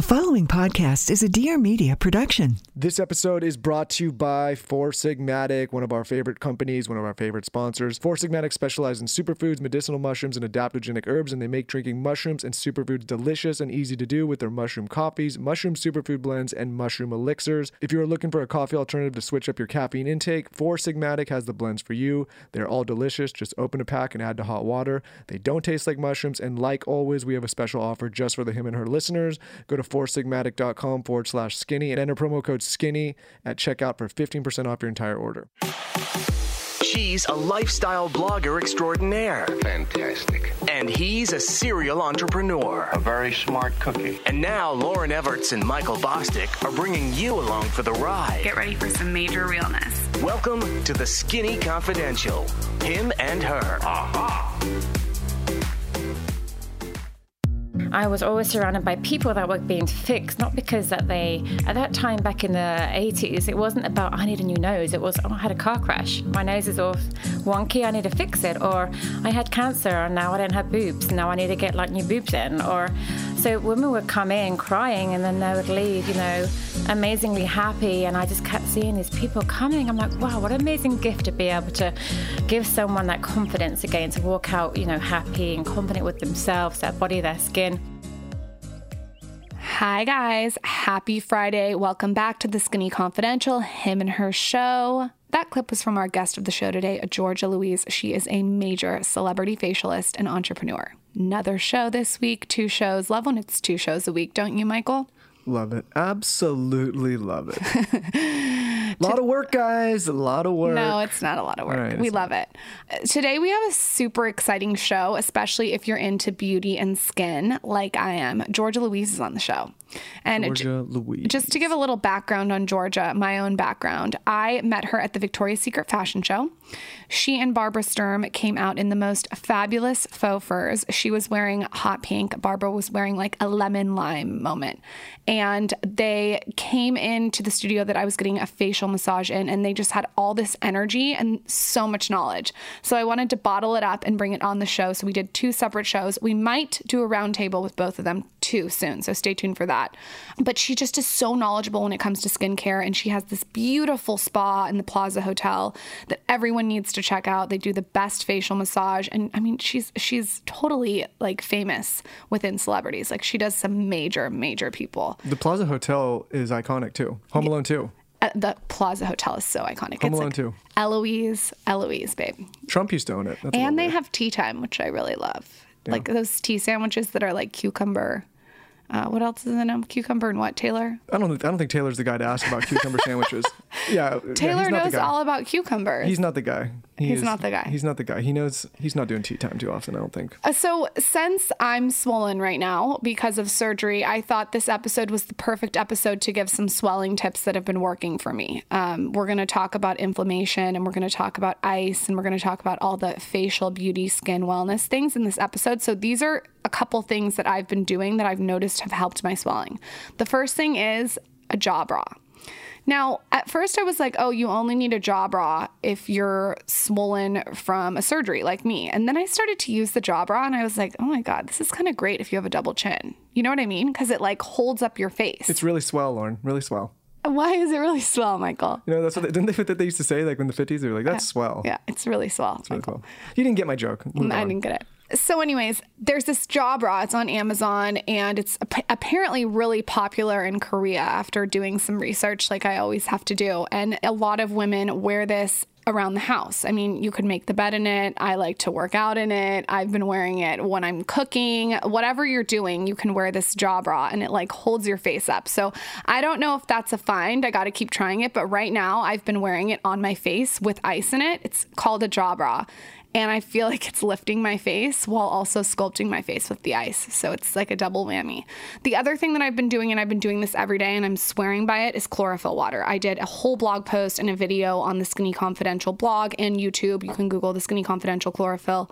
The following podcast is a Dear Media production. This episode is brought to you by Four Sigmatic, one of our favorite companies, one of our favorite sponsors. Four Sigmatic specializes in superfoods, medicinal mushrooms, and adaptogenic herbs, and they make drinking mushrooms and superfoods delicious and easy to do with their mushroom coffees, mushroom superfood blends, and mushroom elixirs. If you are looking for a coffee alternative to switch up your caffeine intake, Four Sigmatic has the blends for you. They're all delicious. Just open a pack and add to hot water. They don't taste like mushrooms, and like always, we have a special offer just for the him and her listeners. Go to foursigmatic.com forward slash skinny and enter promo code skinny at checkout for 15% off your entire order. She's a lifestyle blogger extraordinaire. Fantastic. And he's a serial entrepreneur. A very smart cookie. And now Lauryn Evarts and Michael Bosstick are bringing you along for the ride. Get ready for some major realness. Welcome to the Skinny Confidential. Him and her. I was always surrounded by people that were being fixed, not because that they, at that time back in the 80s, it wasn't about, I need a new nose. It was, oh, I had a car crash. My nose is all wonky. I need to fix it. Or I had cancer and now I don't have boobs. Now I need to get like new boobs in. Or so women would come in crying and then they would leave, you know, amazingly happy. And I just kept seeing these people coming. I'm like, wow, what an amazing gift to be able to give someone that confidence again to walk out, you know, happy and confident with themselves, their body, their skin. Hi, guys. Happy Friday. Welcome back to the Skinny Confidential, him and her show. That clip was from our guest of the show today, Georgia Louise. She is a major celebrity facialist and entrepreneur. Another show this week, two shows. Love when it's two shows a week, don't you, Michael? Love it. Absolutely love it. a lot of work, guys. A lot of work. No, it's not a lot of work. Right, we love it. Uh, Today we have a super exciting show, especially if you're into beauty and skin like I am. Georgia Louise is on the show. And j- Louise. just to give a little background on Georgia, my own background, I met her at the Victoria's Secret fashion show. She and Barbara Sturm came out in the most fabulous faux furs. She was wearing hot pink. Barbara was wearing like a lemon lime moment. And they came into the studio that I was getting a facial massage in, and they just had all this energy and so much knowledge. So I wanted to bottle it up and bring it on the show. So we did two separate shows. We might do a roundtable with both of them too soon. So stay tuned for that. But she just is so knowledgeable when it comes to skincare. And she has this beautiful spa in the Plaza Hotel that everyone needs to check out. They do the best facial massage. And I mean, she's she's totally like famous within celebrities. Like she does some major, major people. the Plaza Hotel is iconic too. Home Alone too. Uh, The Plaza Hotel is so iconic. Home it's Alone like too. Eloise, Eloise, babe. Trump used to own it. That's And they have tea time, which I really love. Like those tea sandwiches that are like cucumber. Uh, what else is in them? Cucumber and what, Taylor? I don't. I don't think Taylor's the guy to ask about cucumber sandwiches. Yeah, yeah, Taylor not knows all about cucumbers. He's not the guy. He He's is- not the guy. He's not the guy. He knows. He's not doing tea time too often. I don't think. Uh, So, since I'm swollen right now because of surgery, I thought this episode was the perfect episode to give some swelling tips that have been working for me. Um, we're going to talk about inflammation and we're going to talk about ice and we're going to talk about all the facial beauty, skin wellness things in this episode. So, these are a couple things that I've been doing that I've noticed have helped my swelling. The first thing is a jaw bra. Now, at first, I was like, oh, you only need a jaw bra if you're swollen from a surgery like me. And then I started to use the jaw bra and I was like, oh my God, this is kind of great if you have a double chin. You know what I mean? Because it like holds up your face. It's really swell, Lauryn. Really swell. Uh, why is it really swell, Michael? You know, that's what they, didn't they, what they used to say like in the fifties. They were like, "That's swell." Yeah, it's really swell. It's really Michael. swell. You didn't get my joke. Move I on. didn't get it. So, anyways, there's this jaw bra. It's on Amazon and it's ap- apparently really popular in Korea after doing some research, like I always have to do. And a lot of women wear this around the house. I mean, you could make the bed in it. I like to work out in it. I've been wearing it when I'm cooking. Whatever you're doing, you can wear this jaw bra and it like holds your face up. So, I don't know if that's a find. I got to keep trying it. But right now, I've been wearing it on my face with ice in it. It's called a jaw bra and I feel like it's lifting my face while also sculpting my face with the ice. So it's like a double whammy. The other thing that I've been doing, and I've been doing this every day, and I'm swearing by it, is chlorophyll water. I did a whole blog post and a video on the Skinny Confidential blog and YouTube. You can Google the Skinny Confidential chlorophyll.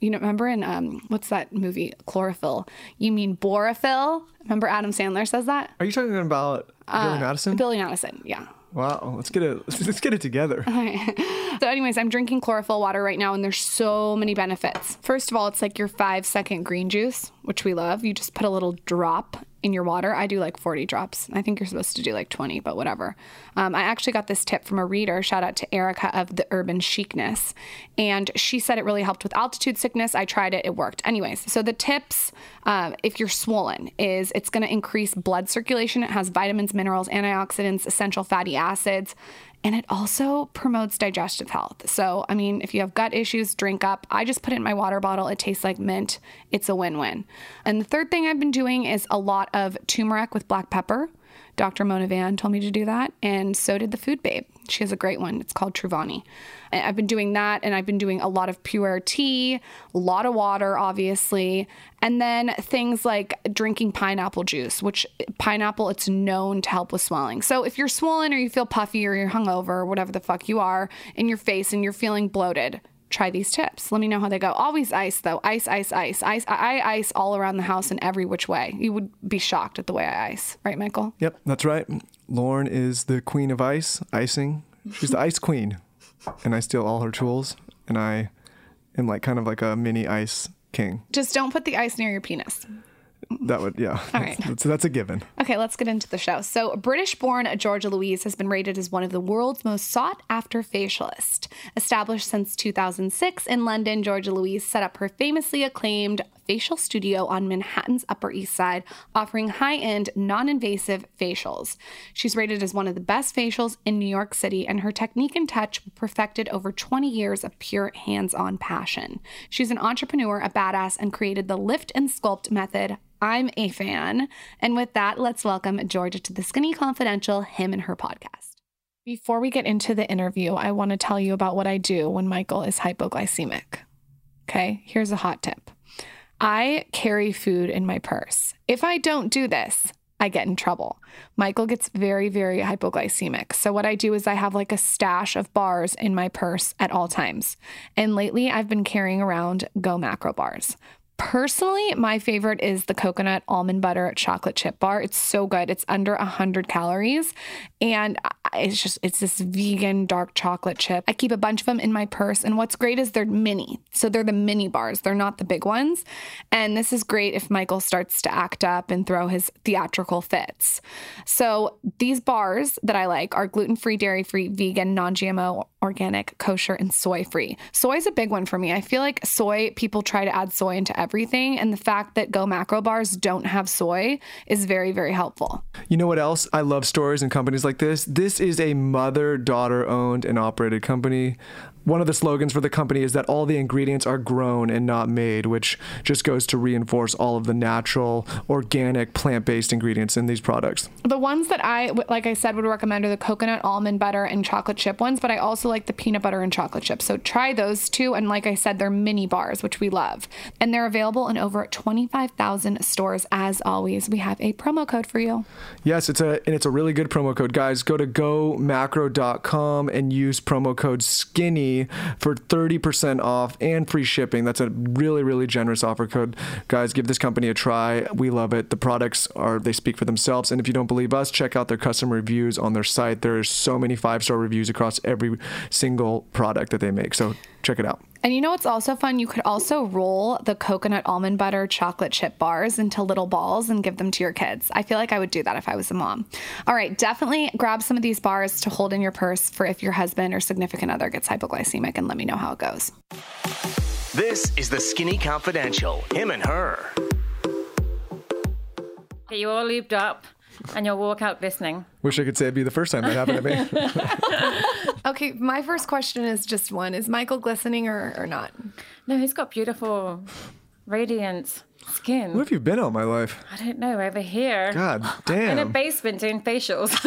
You know, remember in um, what's that movie, Chlorophyll? You mean Borophyll? Remember Adam Sandler says that? Are you talking about Billy Madison? Billy Madison, yeah. Wow, let's get it. Let's get it together. So, anyways, I'm drinking chlorophyll water right now, and there's so many benefits. First of all, it's like your five second green juice, which we love. You just put a little drop in your water. I do like 40 drops. I think you're supposed to do like 20, but whatever. Um, I actually got this tip from a reader. Shout out to Erica of the Urban Chicness. And she said it really helped with altitude sickness. I tried it, it worked. Anyways, so the tips, uh, if you're swollen, is it's going to increase blood circulation. It has vitamins, minerals, antioxidants, essential fatty acids and it also promotes digestive health. So, I mean, if you have gut issues, drink up. I just put it in my water bottle. It tastes like mint. It's a win win. And the third thing I've been doing is a lot of turmeric with black pepper. Dr. Mona Vand told me to do that, and so did the Food Babe. She has a great one. It's called Truvani. I've been doing that, and I've been doing a lot of pure tea, a lot of water, obviously, and then things like drinking pineapple juice, which pineapple it's known to help with swelling. So if you're swollen or you feel puffy or you're hungover, or whatever the fuck you are in your face, and you're feeling bloated, try these tips. Let me know how they go. Always ice though. Ice, ice, ice, ice. I ice all around the house in every which way. You would be shocked at the way I ice, right, Michael? Yep, that's right. Lauryn is the queen of ice, icing. She's the ice queen, and I steal all her tools, and I am like kind of like a mini ice king. Just don't put the ice near your penis. That would, yeah. All right. That's, that's a given. Okay, let's get into the show. So, British born Georgia Louise has been rated as one of the world's most sought after facialists. Established since 2006 in London, Georgia Louise set up her famously acclaimed facial studio on Manhattan's Upper East Side, offering high end, non invasive facials. She's rated as one of the best facials in New York City, and her technique and touch were perfected over 20 years of pure hands on passion. She's an entrepreneur, a badass, and created the Lift and Sculpt method. I'm a fan. And with that, let's welcome Georgia to the Skinny Confidential, him and her podcast. Before we get into the interview, I want to tell you about what I do when Michael is hypoglycemic. Okay, here's a hot tip I carry food in my purse. If I don't do this, I get in trouble. Michael gets very, very hypoglycemic. So, what I do is I have like a stash of bars in my purse at all times. And lately, I've been carrying around Go Macro bars. Personally, my favorite is the coconut almond butter chocolate chip bar. It's so good. It's under 100 calories and it's just it's this vegan dark chocolate chip. I keep a bunch of them in my purse and what's great is they're mini. So they're the mini bars. They're not the big ones. And this is great if Michael starts to act up and throw his theatrical fits. So these bars that I like are gluten-free, dairy-free, vegan, non-GMO, organic, kosher and soy-free. Soy is a big one for me. I feel like soy people try to add soy into everything. And the fact that Go Macro bars don't have soy is very, very helpful. You know what else? I love stories and companies like this. This is a mother daughter owned and operated company. One of the slogans for the company is that all the ingredients are grown and not made, which just goes to reinforce all of the natural, organic, plant based ingredients in these products. The ones that I, like I said, would recommend are the coconut almond butter and chocolate chip ones, but I also like the peanut butter and chocolate chip. So try those two. And like I said, they're mini bars, which we love. And they're available in over 25,000 stores. As always, we have a promo code for you. Yes, it's a and it's a really good promo code. Guys, go to gomacro.com and use promo code SKINNY for 30% off and free shipping. That's a really, really generous offer code. Guys, give this company a try. We love it. The products are, they speak for themselves. And if you don't believe us, check out their customer reviews on their site. There's so many five star reviews across every single product that they make. So check it out. And you know what's also fun? You could also roll the coconut almond butter chocolate chip bars into little balls and give them to your kids. I feel like I would do that if I was a mom. All right, definitely grab some of these bars to hold in your purse for if your husband or significant other gets hypoglycemic and let me know how it goes. This is the Skinny Confidential, him and her. Get you all lubed up and you'll walk out listening. Wish I could say it'd be the first time that happened to me. Okay, my first question is just one Is Michael glistening or, or not? No, he's got beautiful, radiant skin. Where have you been all my life? I don't know, over here. God damn. In a basement doing facials.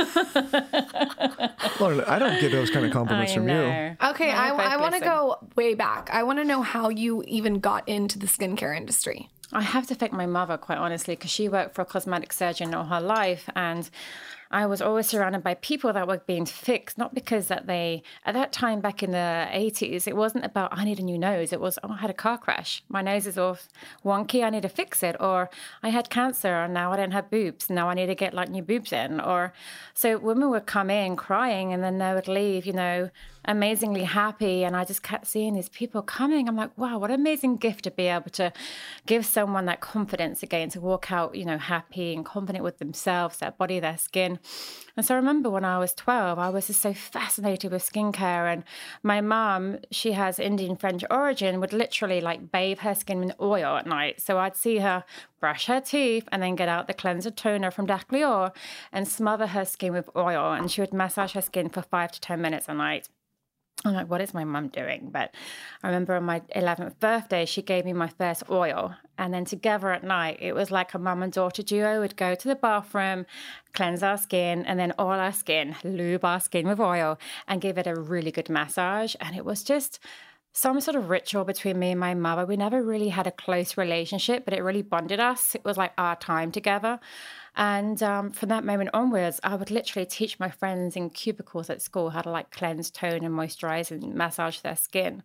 Lauryn, I don't get those kind of compliments I from you. Okay, Yeah, I, I want to go way back. I want to know how you even got into the skincare industry. I have to thank my mother, quite honestly, because she worked for a cosmetic surgeon all her life. And I was always surrounded by people that were being fixed, not because that they, at that time back in the 80s, it wasn't about, I need a new nose. It was, oh, I had a car crash. My nose is off wonky. I need to fix it. Or I had cancer and now I don't have boobs. Now I need to get like new boobs in. Or so women would come in crying and then they would leave, you know, amazingly happy. And I just kept seeing these people coming. I'm like, wow, what an amazing gift to be able to give someone that confidence again, to walk out, you know, happy and confident with themselves, their body, their skin. And so I remember when I was 12, I was just so fascinated with skincare. And my mom, she has Indian French origin, would literally like bathe her skin in oil at night. So I'd see her brush her teeth and then get out the cleanser toner from Decléor and smother her skin with oil. And she would massage her skin for five to 10 minutes a night. I'm like, what is my mum doing? But I remember on my 11th birthday, she gave me my first oil. And then together at night, it was like a mum and daughter duo would go to the bathroom, cleanse our skin, and then oil our skin, lube our skin with oil, and give it a really good massage. And it was just some sort of ritual between me and my mother. We never really had a close relationship, but it really bonded us. It was like our time together. And um, from that moment onwards, I would literally teach my friends in cubicles at school how to like cleanse, tone, and moisturize and massage their skin.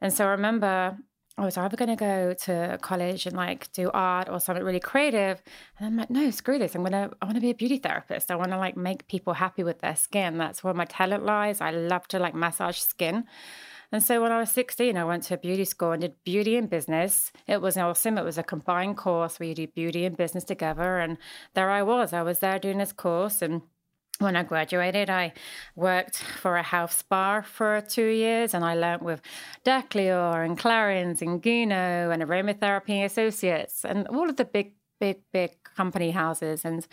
And so I remember I was either going to go to college and like do art or something really creative. And I'm like, no, screw this. I'm going to, I want to be a beauty therapist. I want to like make people happy with their skin. That's where my talent lies. I love to like massage skin. And so when I was 16, I went to a beauty school and did beauty and business. It was awesome. It was a combined course where you do beauty and business together. And there I was. I was there doing this course. And when I graduated, I worked for a health spa for two years and I learned with Decléor and Clarins and Guinot and Aromatherapy Associates and all of the big big, big company houses. And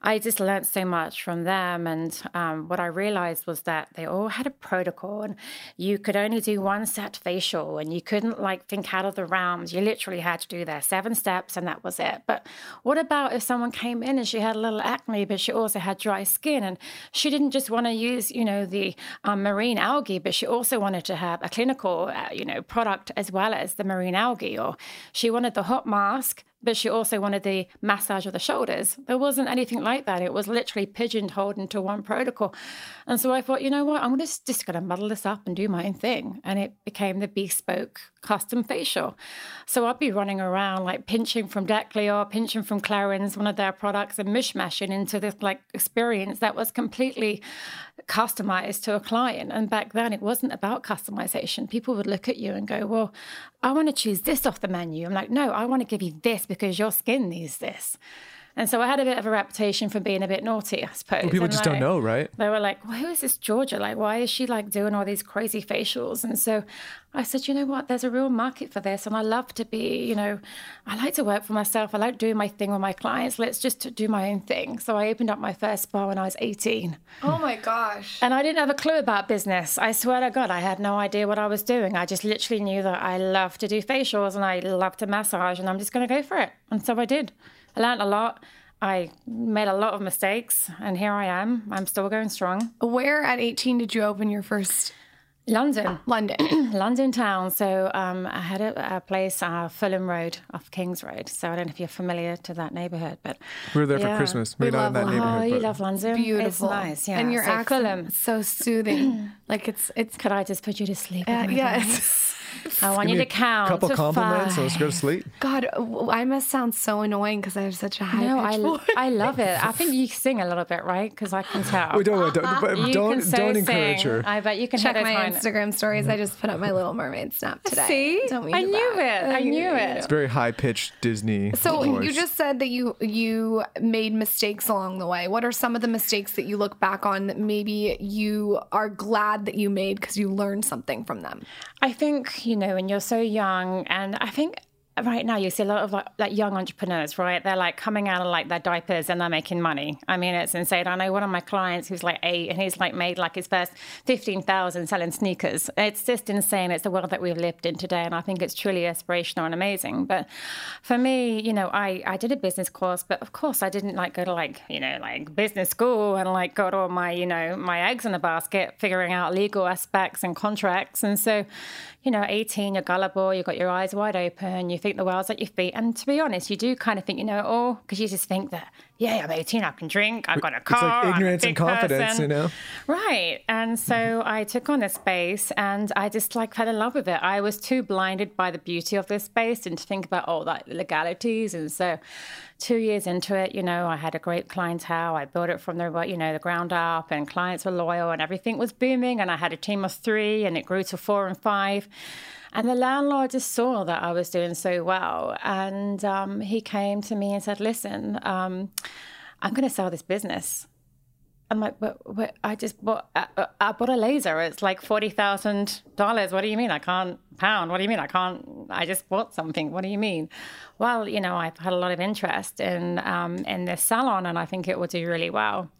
I just learned so much from them. And um, what I realized was that they all had a protocol, and you could only do one set facial, and you couldn't like think out of the realms. You literally had to do their seven steps, and that was it. But what about if someone came in and she had a little acne, but she also had dry skin, and she didn't just want to use, you know, the um, marine algae, but she also wanted to have a clinical, uh, you know, product as well as the marine algae, or she wanted the hot mask but she also wanted the massage of the shoulders. There wasn't anything like that. It was literally pigeonholed into one protocol. And so I thought, you know what, I'm just, just going to muddle this up and do my own thing. And it became the bespoke custom facial. So I'd be running around like pinching from Decléor, pinching from Clarins, one of their products, and mishmashing into this like experience that was completely customized to a client. And back then, it wasn't about customization. People would look at you and go, Well, I want to choose this off the menu. I'm like, No, I want to give you this because your skin needs this. And so I had a bit of a reputation for being a bit naughty, I suppose. Well, people and just like, don't know, right? They were like, well, who is this Georgia? Like, why is she like doing all these crazy facials? And so I said, you know what? There's a real market for this. And I love to be, you know, I like to work for myself. I like doing my thing with my clients. Let's just do my own thing. So I opened up my first spa when I was 18. Oh my gosh. And I didn't have a clue about business. I swear to God, I had no idea what I was doing. I just literally knew that I love to do facials and I love to massage and I'm just going to go for it. And so I did. I learned a lot. I made a lot of mistakes, and here I am. I'm still going strong. Where at 18 did you open your first London, London? London town. So um, I had a, a place, uh, Fulham Road, off Kings Road. So I don't know if you're familiar to that neighborhood, but We were there Yeah. for Christmas. We Maybe not in love that London. oh, neighborhood. you love London. Beautiful. It's nice, yeah. And your so accent Fulham. is so soothing. like it's it's Could I just put you to sleep? uh, with yes. voice? I want you to count. a couple to compliments and let's go to sleep. God, I must sound so annoying because I have such a high No, I, pitched voice. I love it. I think you sing a little bit, right? Because I can tell. Wait, don't, don't, but You don't, can so don't encourage sing. her. I bet you can Check my those high Instagram stories. I just put up my Little Mermaid snap today. See? Don't mean I knew brag. it. I knew it. It's very high pitched Disney. So voice. you just said that you you made mistakes along the way. What are some of the mistakes that you look back on that maybe you are glad that you made because you learned something from them? I think, you know, when you're so young, and I think right now you see a lot of like, like young entrepreneurs, right? They're like coming out of like their diapers and they're making money. I mean, it's insane. I know one of my clients who's like eight and he's like made like his first 15,000 selling sneakers. It's just insane. It's the world that we've lived in today. And I think it's truly aspirational and amazing. But for me, you know, I, I did a business course, but of course I didn't like go to like, you know, like business school and like got all my, you know, my eggs in a basket, figuring out legal aspects and contracts. And so, you know, 18, you're gullible, you've got your eyes wide open, you think the world's at your feet. And to be honest, you do kind of think you know oh, it all because you just think that yeah, I'm 18, I can drink, I've got a It's car. like I'm a ignorance and confidence, person. you know? Right. And so mm-hmm. I took on this space and I just like fell in love with it. I was too blinded by the beauty of this space and to think about all that legalities. And so two years into it, you know, I had a great clientele. I built it from the, you know, the ground up and clients were loyal and everything was booming. And I had a team of three and it grew to four and five. And the landlord just saw that I was doing so well. And um, he came to me and said, listen, um, I'm going to sell this business. I'm like, but, but I just bought, I, I bought a laser. It's like forty thousand dollars. What do you mean I can't pound? What do you mean I can't? I just bought something. What do you mean? Well, you know, I've had a lot of interest in um, in this salon, and I think it will do really well.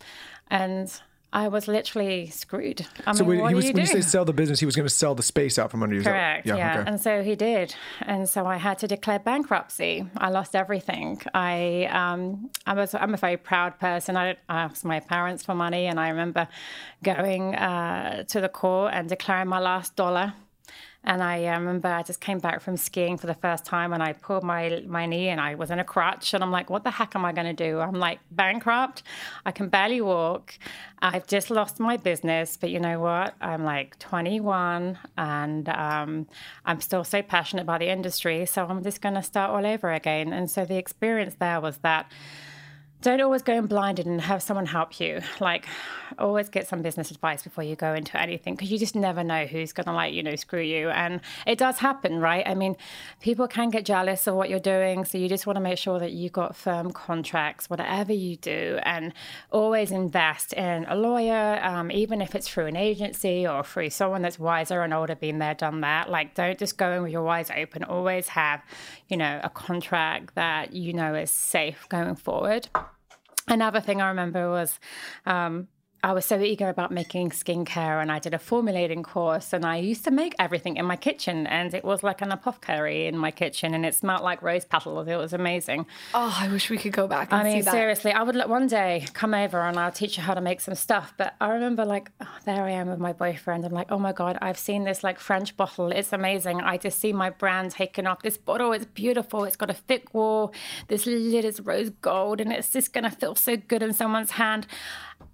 And I was literally screwed. I So mean, when, he was, you when you say sell the business, he was going to sell the space out from under you. Correct. Yeah. okay. And so he did. And so I had to declare bankruptcy. I lost everything. I um, I was I'm a very proud person. I, I asked my parents for money, and I remember going uh, to the court and declaring my last dollar. And I uh, remember I just came back from skiing for the first time and I pulled my, my knee and I was in a crutch. And I'm like, what the heck am I going to do? I'm like bankrupt. I can barely walk. I've just lost my business. But you know what? I'm like 21 and um, I'm still so passionate about the industry. So I'm just going to start all over again. And so the experience there was that don't always go in blinded and have someone help you. Like, always get some business advice before you go into anything because you just never know who's going to, like, you know, screw you. And it does happen, right? I mean, people can get jealous of what you're doing. So you just want to make sure that you've got firm contracts, whatever you do, and always invest in a lawyer, um, even if it's through an agency or through someone that's wiser and older, been there, done that. Like, don't just go in with your eyes open. Always have, you know, a contract that you know is safe going forward. Another thing I remember was um, I was so eager about making skincare, and I did a formulating course, and I used to make everything in my kitchen, and it was like an apothecary in my kitchen, and it smelled like rose petals. It was amazing. Oh, I wish we could go back and I mean, see that. seriously, I would let one day come over and I'll teach you how to make some stuff. But I remember, like, oh, there I am with my boyfriend. I'm like, oh my God, I've seen this like French bottle. It's amazing. I just see my brand taken off. This bottle is beautiful. It's got a thick wall. This lid is rose gold and it's just going to feel so good in someone's hand.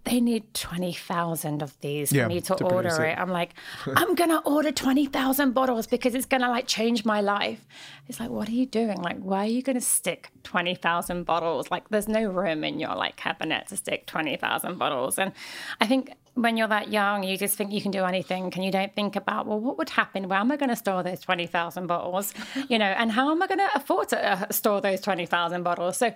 They need 20,000 of these Yeah, for me to to order it. it. I'm like, I'm going to order 20,000 bottles because it's going to like change my life. It's like, what are you doing? Like, why are you going to stick 20,000 bottles? Like, there's no room in your like cabinet to stick 20,000 bottles. And I think when you're that young, you just think you can do anything and you don't think about, well, what would happen? Where am I going to store those 20,000 bottles? You know, and how am I going to afford to uh, store those 20,000 bottles? So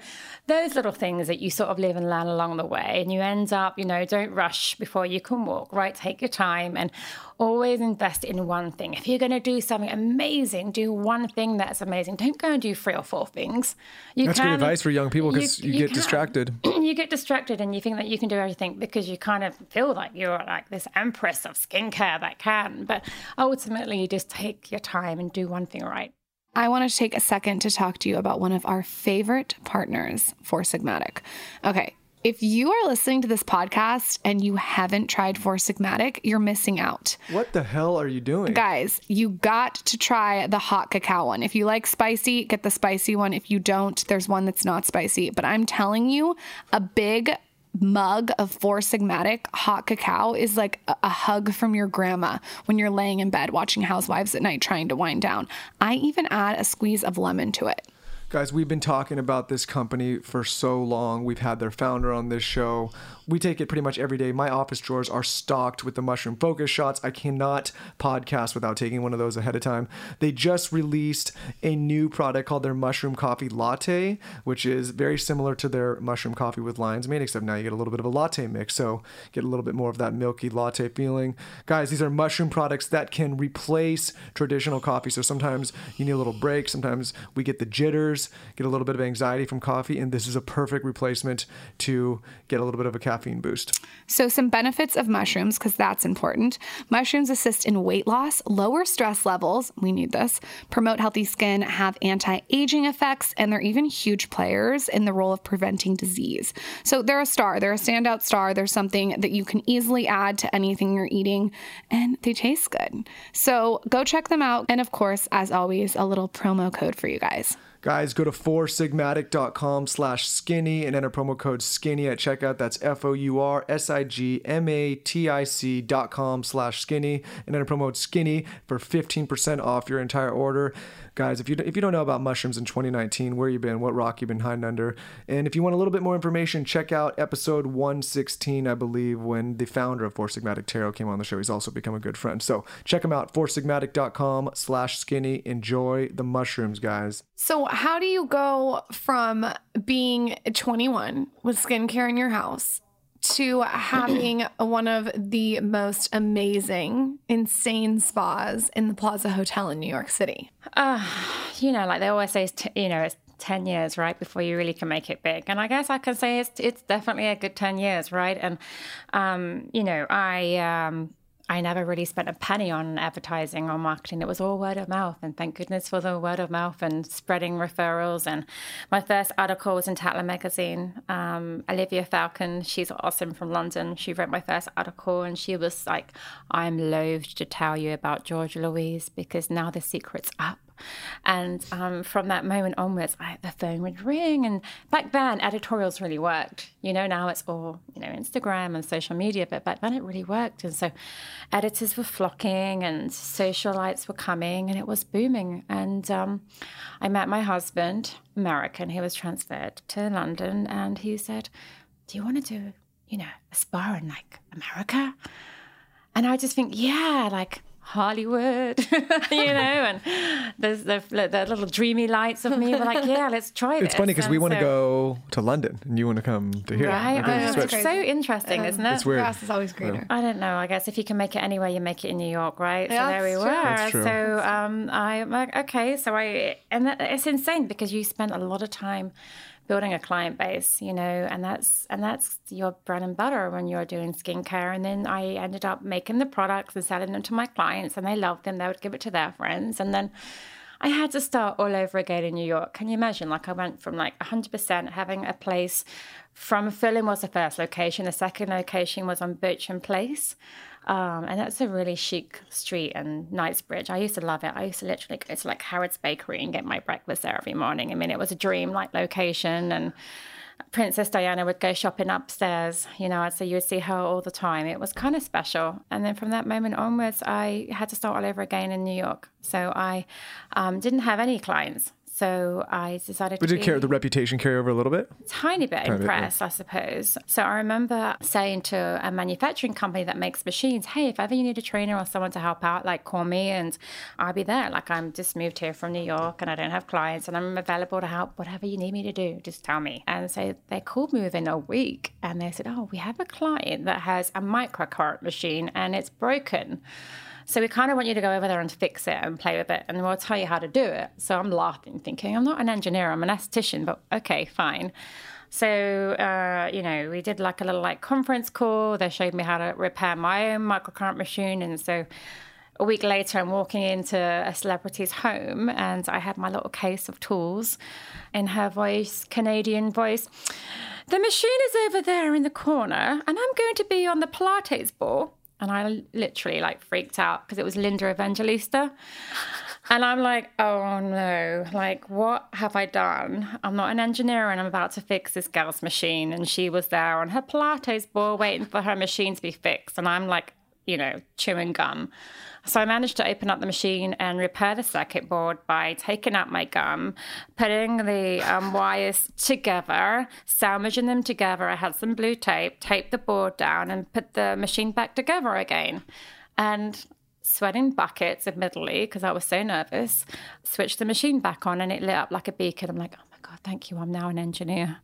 those little things that you sort of live and learn along the way and you end up, you know, don't rush before you can walk, right? Take your time and always invest in one thing. If you're going to do something amazing, do one thing that's amazing. Don't go and do three or four things. You That's good advice for young people 'cause you get can. distracted. you get distracted and you think that you can do everything because you kind of feel like you're like this empress of skincare that can. But ultimately, you just take your time and do one thing right. I want to take a second to talk to you about one of our favorite partners Four Sigmatic. Okay. If you are listening to this podcast and you haven't tried Four Sigmatic, you're missing out. What the hell are you doing? Guys, you got to try the hot cacao one. If you like spicy, get the spicy one. If you don't, there's one that's not spicy. But I'm telling you, a big mug of Four Sigmatic hot cacao is like a, a hug from your grandma when you're laying in bed watching Housewives at night trying to wind down. I even add a squeeze of lemon to it. Guys, we've been talking about this company for so long. We've had their founder on this show. We take it pretty much every day. My office drawers are stocked with the mushroom focus shots. I cannot podcast without taking one of those ahead of time. They just released a new product called their mushroom coffee latte, which is very similar to their mushroom coffee with lion's mane, except now you get a little bit of a latte mix. So get a little bit more of that milky latte feeling. Guys, these are mushroom products that can replace traditional coffee. So sometimes you need a little break. Sometimes we get the jitters, get a little bit of anxiety from coffee, and this is a perfect replacement to get a little bit of a caffeine boost. So, some benefits of mushrooms, because that's important. Mushrooms assist in weight loss, lower stress levels, we need this, promote healthy skin, have anti aging effects, and they're even huge players in the role of preventing disease. So, they're a star, they're a standout star. They're something that you can easily add to anything you're eating, and they taste good. So, go check them out. And of course, as always, a little promo code for you guys. Guys, go to foursigmatic.com slash skinny and enter promo code skinny at checkout. That's F-O-U-R-S-I-G-M-A-T-I-C dot com slash skinny and enter promo code skinny for 15% off your entire order. Guys, if you if you don't know about mushrooms in 2019, where you been, what rock you've been hiding under, and if you want a little bit more information, check out episode 116, I believe, when the founder of Four Sigmatic Tero came on the show. He's also become a good friend. So check him out, foursigmatic.com slash skinny. Enjoy the mushrooms, guys. So, how do you go from being 21 with skincare in your house to having one of the most amazing, insane spas in the Plaza Hotel in New York City? you know, like they always say, t- you know, it's 10 years, right, before you really can make it big. And I guess I can say it's, it's definitely a good 10 years, right? And, um, you know, I, um, I never really spent a penny on advertising or marketing. It was all word of mouth. And thank goodness for the word of mouth and spreading referrals. And my first article was in Tatler magazine. Um, Olivia Falcon, she's awesome from London. She wrote my first article and she was like, I'm loath to tell you about Georgia Louise because now the secret's up. And um, from that moment onwards, I, the phone would ring. And back then, editorials really worked. You know, now it's all, you know, Instagram and social media, but back then it really worked. And so editors were flocking and socialites were coming and it was booming. And um, I met my husband, American. He was transferred to London and he said, Do you want to do, you know, a spa in like America? And I just think, yeah, like Hollywood, you know, and there's the, the little dreamy lights of me. We're like, yeah, let's try it. It's funny because we want to go to London and you want to come to here. Right? Like, I it's know, it's so interesting, isn't it? It's weird. Grass is always greener. I don't know. I guess if you can make it anywhere, you make it in New York, right? Yeah, so there we that's were. true. That's true. So um, I'm like, okay. So I, and that, it's insane because you spent a lot of time building a client base, you know, and that's and that's your bread and butter when you're doing skincare. And then I ended up making the products and selling them to my clients, and they loved them. They would give it to their friends, and then. I had to start all over again in New York. Can you imagine? Like I went from like 100% having a place from Fulham was the first location. The second location was on Beauchamp Place. Um, and that's a really chic street in Knightsbridge. I used to love it. I used to literally go to like Harrods Bakery and get my breakfast there every morning. I mean, it was a dream like location and Princess Diana would go shopping upstairs, you know, so you would see her all the time. It was kind of special. And then from that moment onwards, I had to start all over again in New York. So I um, didn't have any clients. So I decided But to did carry, the reputation carry over a little bit? tiny bit bit, impressed, I suppose. So I remember saying to a manufacturing company that makes machines, hey, if ever you need a trainer or someone to help out, like call me and I'll be there. Like I'm just moved here from New York and I don't have clients and I'm available to help whatever you need me to do, just tell me. And so they called me within a week and they said, oh, we have a client that has a microcurrent machine and it's broken. So we kind of want you to go over there and fix it and play with it, and we'll tell you how to do it. So I'm laughing, thinking, I'm not an engineer, I'm an esthetician, but okay, fine. So, uh, you know, we did like a little like conference call. They showed me how to repair my own microcurrent machine. And so a week later, I'm walking into a celebrity's home and I had my little case of tools in her voice, Canadian voice. The machine is over there in the corner, and I'm going to be on the Pilates ball. And I literally like freaked out because it was Linda Evangelista. And I'm like, oh no, like, what have I done? I'm not an engineer and I'm about to fix this girl's machine. And she was there on her Pilates ball waiting for her machine to be fixed. And I'm like, you know, chewing gum. So I managed to open up the machine and repair the circuit board by taking out my gum, putting the um, wires together, sandwiching them together. I had some blue tape, taped the board down, and put the machine back together again. And sweating buckets, admittedly, because I was so nervous, switched the machine back on and it lit up like a beacon. I'm like, oh God, thank you. I'm now an engineer.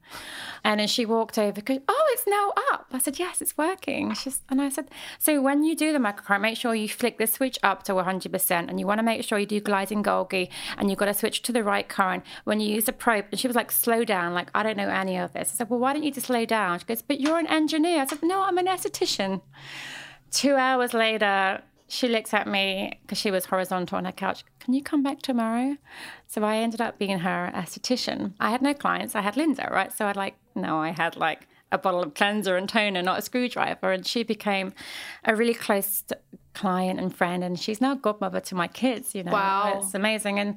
And then she walked over, oh, it's now up. I said, yes, it's working. She's, and I said, so when you do the microcurrent, make sure you flick the switch up to 100%. And you want to make sure you do gliding Golgi and you've got to switch to the right current. When you use the probe, and she was like, slow down. Like, I don't know any of this. I said, well, why don't you just slow down? She goes, but you're an engineer. I said, no, I'm an esthetician. Two hours later, she looks at me because she was horizontal on her couch. Can you come back tomorrow? So I ended up being her esthetician. I had no clients. I had Linda, right? So I'd like, no, I had like a bottle of cleanser and toner, not a screwdriver. And she became a really close client and friend and she's now godmother to my kids you know Wow. it's amazing and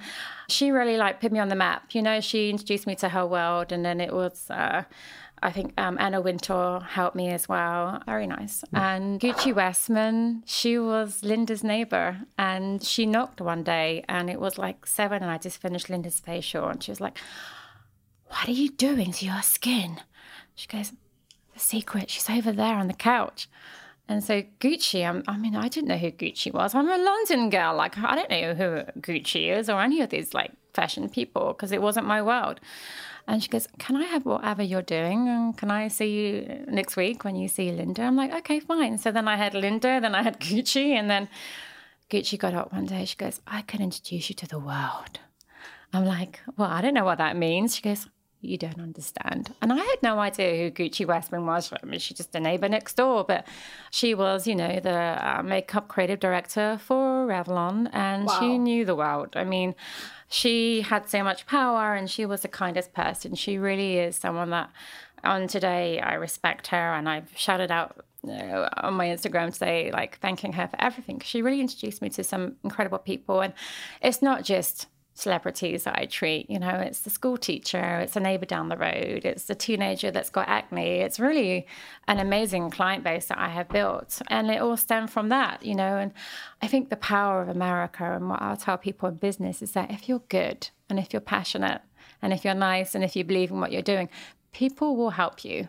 she really like put me on the map you know she introduced me to her world and then it was uh I think um, Anna Wintour helped me as well. Very nice. And Gucci Westman, she was Linda's neighbor. And she knocked one day and it was like seven and I just finished Linda's facial. And she was like, What are you doing to your skin? She goes, The secret. She's over there on the couch. And so Gucci, I'm, I mean, I didn't know who Gucci was. I'm a London girl. Like, I don't know who Gucci is or any of these like fashion people because it wasn't my world. And she goes, Can I have whatever you're doing? And can I see you next week when you see Linda? I'm like, Okay, fine. So then I had Linda, then I had Gucci. And then Gucci got up one day. She goes, I can introduce you to the world. I'm like, Well, I don't know what that means. She goes, You don't understand. And I had no idea who Gucci Westman was. I mean, she's just a neighbor next door. But she was, you know, the uh, makeup creative director for Revlon. And she knew the world. I mean, she had so much power and she was the kindest person. She really is someone that on today I respect her and I've shouted out uh, on my Instagram today, like thanking her for everything. She really introduced me to some incredible people. And it's not just celebrities that I treat, you know, it's the school teacher, it's a neighbor down the road, it's the teenager that's got acne. It's really an amazing client base that I have built. And it all stemmed from that, you know. And I think the power of America and what I'll tell people in business is that if you're good and if you're passionate and if you're nice and if you believe in what you're doing, people will help you.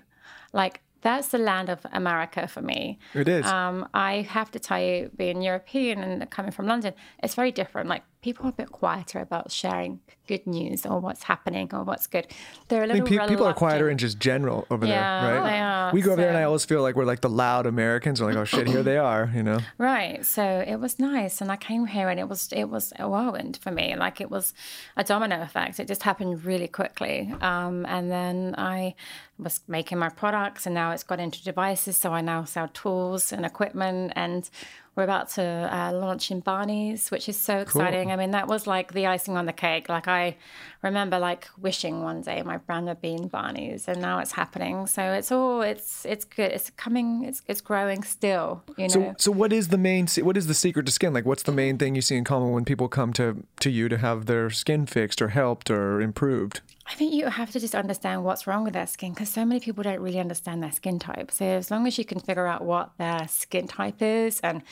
Like that's the land of America for me. It is. Um, I have to tell you, being European and coming from London, it's very different. Like people are a bit quieter about sharing good news or what's happening or what's good. They're a I little. mean, pe- people are quieter in just general over Yeah, there, right? they are, we go over there, and I always feel like we're like the loud Americans. We're like, oh shit, here they are, you know. Right. So it was nice, and I came here, and it was it was a whirlwind for me. Like it was a domino effect. It just happened really quickly, um, and then I was making my products, and now it's got into devices. So I now sell tools and equipment, and we're about to uh, launch in Barney's, which is so exciting. I mean, that was like the icing on the cake. Like I remember like wishing one day my brand would be in Barney's, and now it's happening. So it's all it's it's good. It's coming. It's it's growing still. You know. So, so what is the main? What is the secret to skin? Like, what's the main thing you see in common when people come to to you to have their skin fixed or helped or improved? I think you have to just understand what's wrong with their skin because so many people don't really understand their skin type. So as long as you can figure out what their skin type is and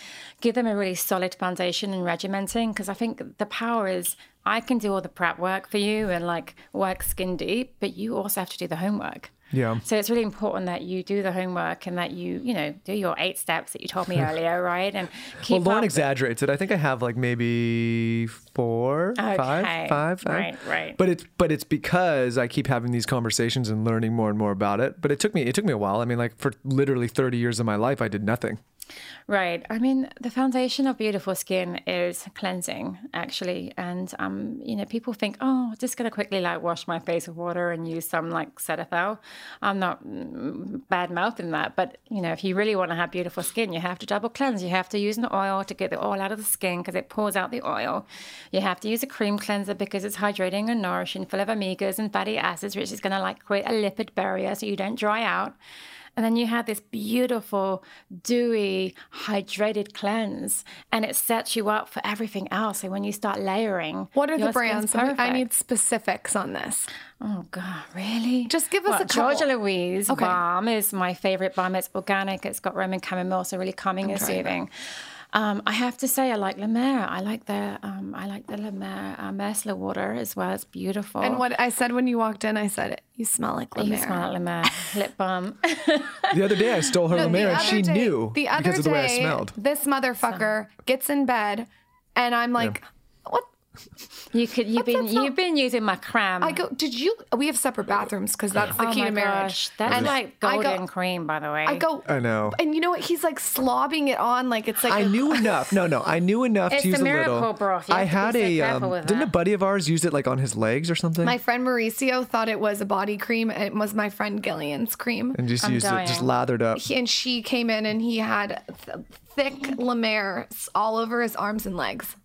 give them a really solid foundation and regimenting, because I think the power is I can do all the prep work for you and like work skin deep, but you also have to do the homework. Yeah. So it's really important that you do the homework and that you, you know, do your eight steps that you told me earlier, right? And keep Well, Lauryn exaggerates it. I think I have like maybe four, Okay. five, five. Right, right. But it's but it's because I keep having these conversations and learning more and more about it. But it took me it took me a while. I mean, like for literally thirty years of my life, I did nothing. Right. I mean, the foundation of beautiful skin is cleansing, actually. And, um, you know, people think, oh, just going to quickly like wash my face with water and use some like Cetaphil. I'm not mm, bad mouthing that. But, you know, if you really want to have beautiful skin, you have to double cleanse. You have to use an oil to get the oil out of the skin because it pours out the oil. You have to use a cream cleanser because it's hydrating and nourishing, full of omegas and fatty acids, which is going to like create a lipid barrier so you don't dry out. And then you have this beautiful, dewy, hydrated cleanse, and it sets you up for everything else. So when you start layering, What are the brands? I- need specifics on this. Oh God, really? Just give us Well, a couple. Georgia Louise Okay. balm is my favorite balm. It's organic. It's got Roman chamomile, so really calming and soothing. that. Soothing. Um, I have to say, I like La Mer. I like the um, I like the La Mer uh, micellar water as well. It's beautiful. And what I said when you walked in, I said, "You smell like La you smell like La Mer lip balm. The other day, I stole her No, La the Mer, and she day- knew the other because of the way I day, smelled. This motherfucker gets in bed, and I'm like, "What?" You could you've What's been smell? you've been using my creme. I go, "Did you?" We have separate bathrooms because that's the oh key my to marriage. gosh, that's And like I go- golden cream, by the way. I go. I know. And you know what? He's like slobbing it on like it's like I a- knew enough. No, no, I knew enough It's to use the a little. miracle broth. You I have to had be a. Um, with didn't a buddy of ours use it like on his legs or something? My friend Mauricio thought it was a body cream, it was my friend Gillian's cream. and just I'm used it, just lathered up. He- and she came in, and he had th- thick La all over his arms and legs.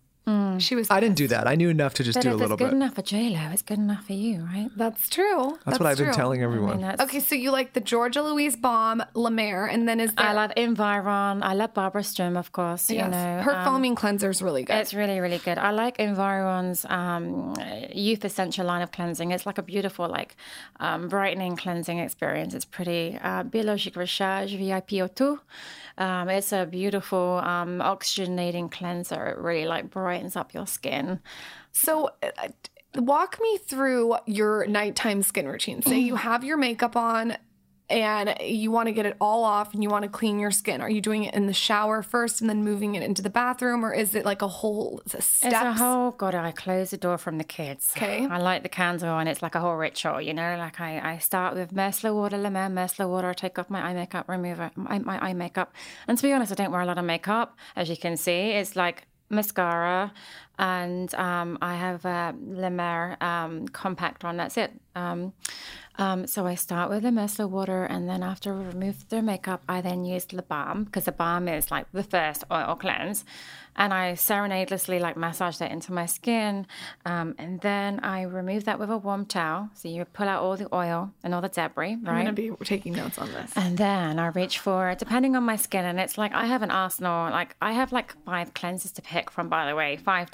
She was. I didn't do that. I knew enough to just But do a if little it's good bit. enough for J Lo, it's good enough for you, right? That's true. That's, what I've been true. telling I everyone. mean, that's, Okay, so you like the Georgia Louise Balm, La Mer, and then is there? I love Environ. I love Barbara Sturm, of course. Yes. You know, her um, foaming cleanser is really good. It's really, really good. I like Environ's um, Youth Essential line of cleansing. It's like a beautiful, like um, brightening cleansing experience. It's pretty. Uh, Biologique Recherche VIP O2. Um, it's a beautiful um, oxygenating cleanser. It really like brightens up your skin. So, uh, walk me through your nighttime skin routine. Say you have your makeup on and you want to get it all off and you want to clean your skin. Are you doing it in the shower first and then moving it into the bathroom, or is it like a whole steps? It's a whole God. I close the door from the kids. Okay. I light the candle, and it's like a whole ritual. You know, like I, I start with micellar water, La Mer, micellar water. I take off my eye makeup, remove my, my eye makeup. And to be honest, I don't wear a lot of makeup, as you can see. It's like mascara, and um, I have a Mer um, compact on. That's it. Um, um, so I start with the micellar water, and then after I remove the makeup, I then use the balm because the balm is like the first oil cleanse, and I serenadelessly like massage that into my skin, um, and then I remove that with a warm towel. So you pull out all the oil and all the debris, I'm going to be taking notes on this. And then I reach for, depending on my skin, and it's like I have an arsenal. Like I have like five cleansers to pick from, by the way, five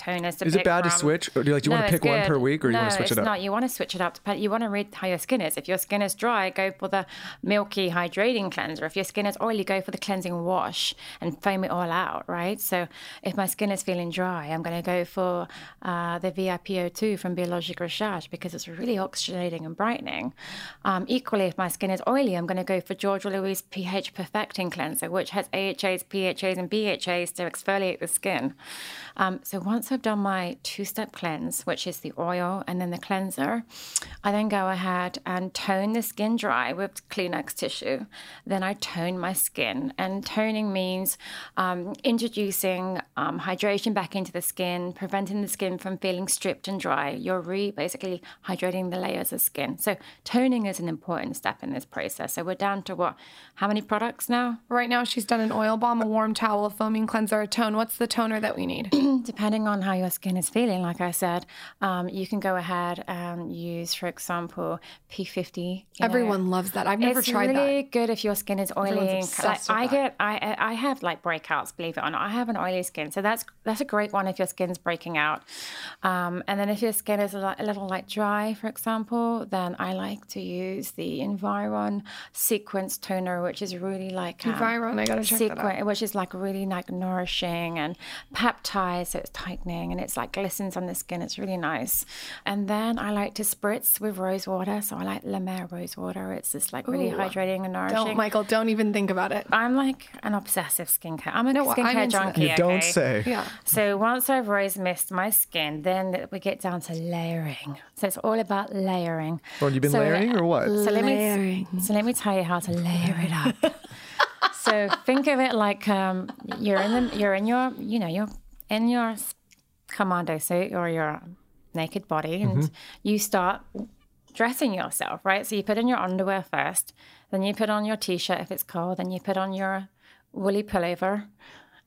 Is it bad to switch? Or do you, like, do you want to pick one per week or you want to switch it up? not. You want to switch it up. Depend- You want to read how your skin is. If your skin is dry, go for the milky hydrating cleanser. If your skin is oily, go for the cleansing wash and foam it all out, right? So if my skin is feeling dry, I'm going to go for uh, the VIPO2 from Biologique Recherche because it's really oxygenating and brightening. Um, equally, if my skin is oily, I'm going to go for Georgia Louise pH Perfecting Cleanser, which has AHAs, PHAs, and BHAs to exfoliate the skin. Um, so once I've done my two-step cleanse, which is the oil and then the cleanser, I then go ahead and tone the skin dry with Kleenex tissue. Then I tone my skin, and toning means um, introducing um, hydration back into the skin, preventing the skin from feeling stripped and dry. You're re basically hydrating the layers of skin. So toning is an important step in this process. So we're down to what? How many products now? Right now, she's done an oil balm, a warm towel, a foaming cleanser, a tone. What's the toner that we need? depending on how your skin is feeling, like I said, um, you can go ahead and use, for example, P50. you know. Everyone loves that. I've never it's tried really that. It's really good if your skin is oily. Like I that. get, I I have like breakouts. Believe it or not, I have an oily skin, so that's that's a great one if your skin's breaking out. Um, and then if your skin is a, li- a little like dry, for example, then I like to use the Environ Sequence Toner, which is really like um, Environ, I gotta check that out. which is like really like nourishing and peptides, so it's tightening and it's like glistens on the skin. It's really nice. And then I like to spritz with rose water. So I like La Mer rose water. It's just like really Ooh. hydrating and nourishing. Don't, Michael, don't even think about it. I'm like an obsessive skincare. I'm a No, I'm skincare junkie. You don't okay? say. Yeah. So once I've rose mist my skin, then we get down to layering. So it's all about layering. Well, you've been So- layering or what? So let me so let me tell you how to layer it up. so think of it like um, you're in the you're in your you know you're in your s- commando suit or your naked body, and mm-hmm. you start dressing yourself, right? So you put on your underwear first, then you put on your t-shirt if it's cold, then you put on your woolly pullover,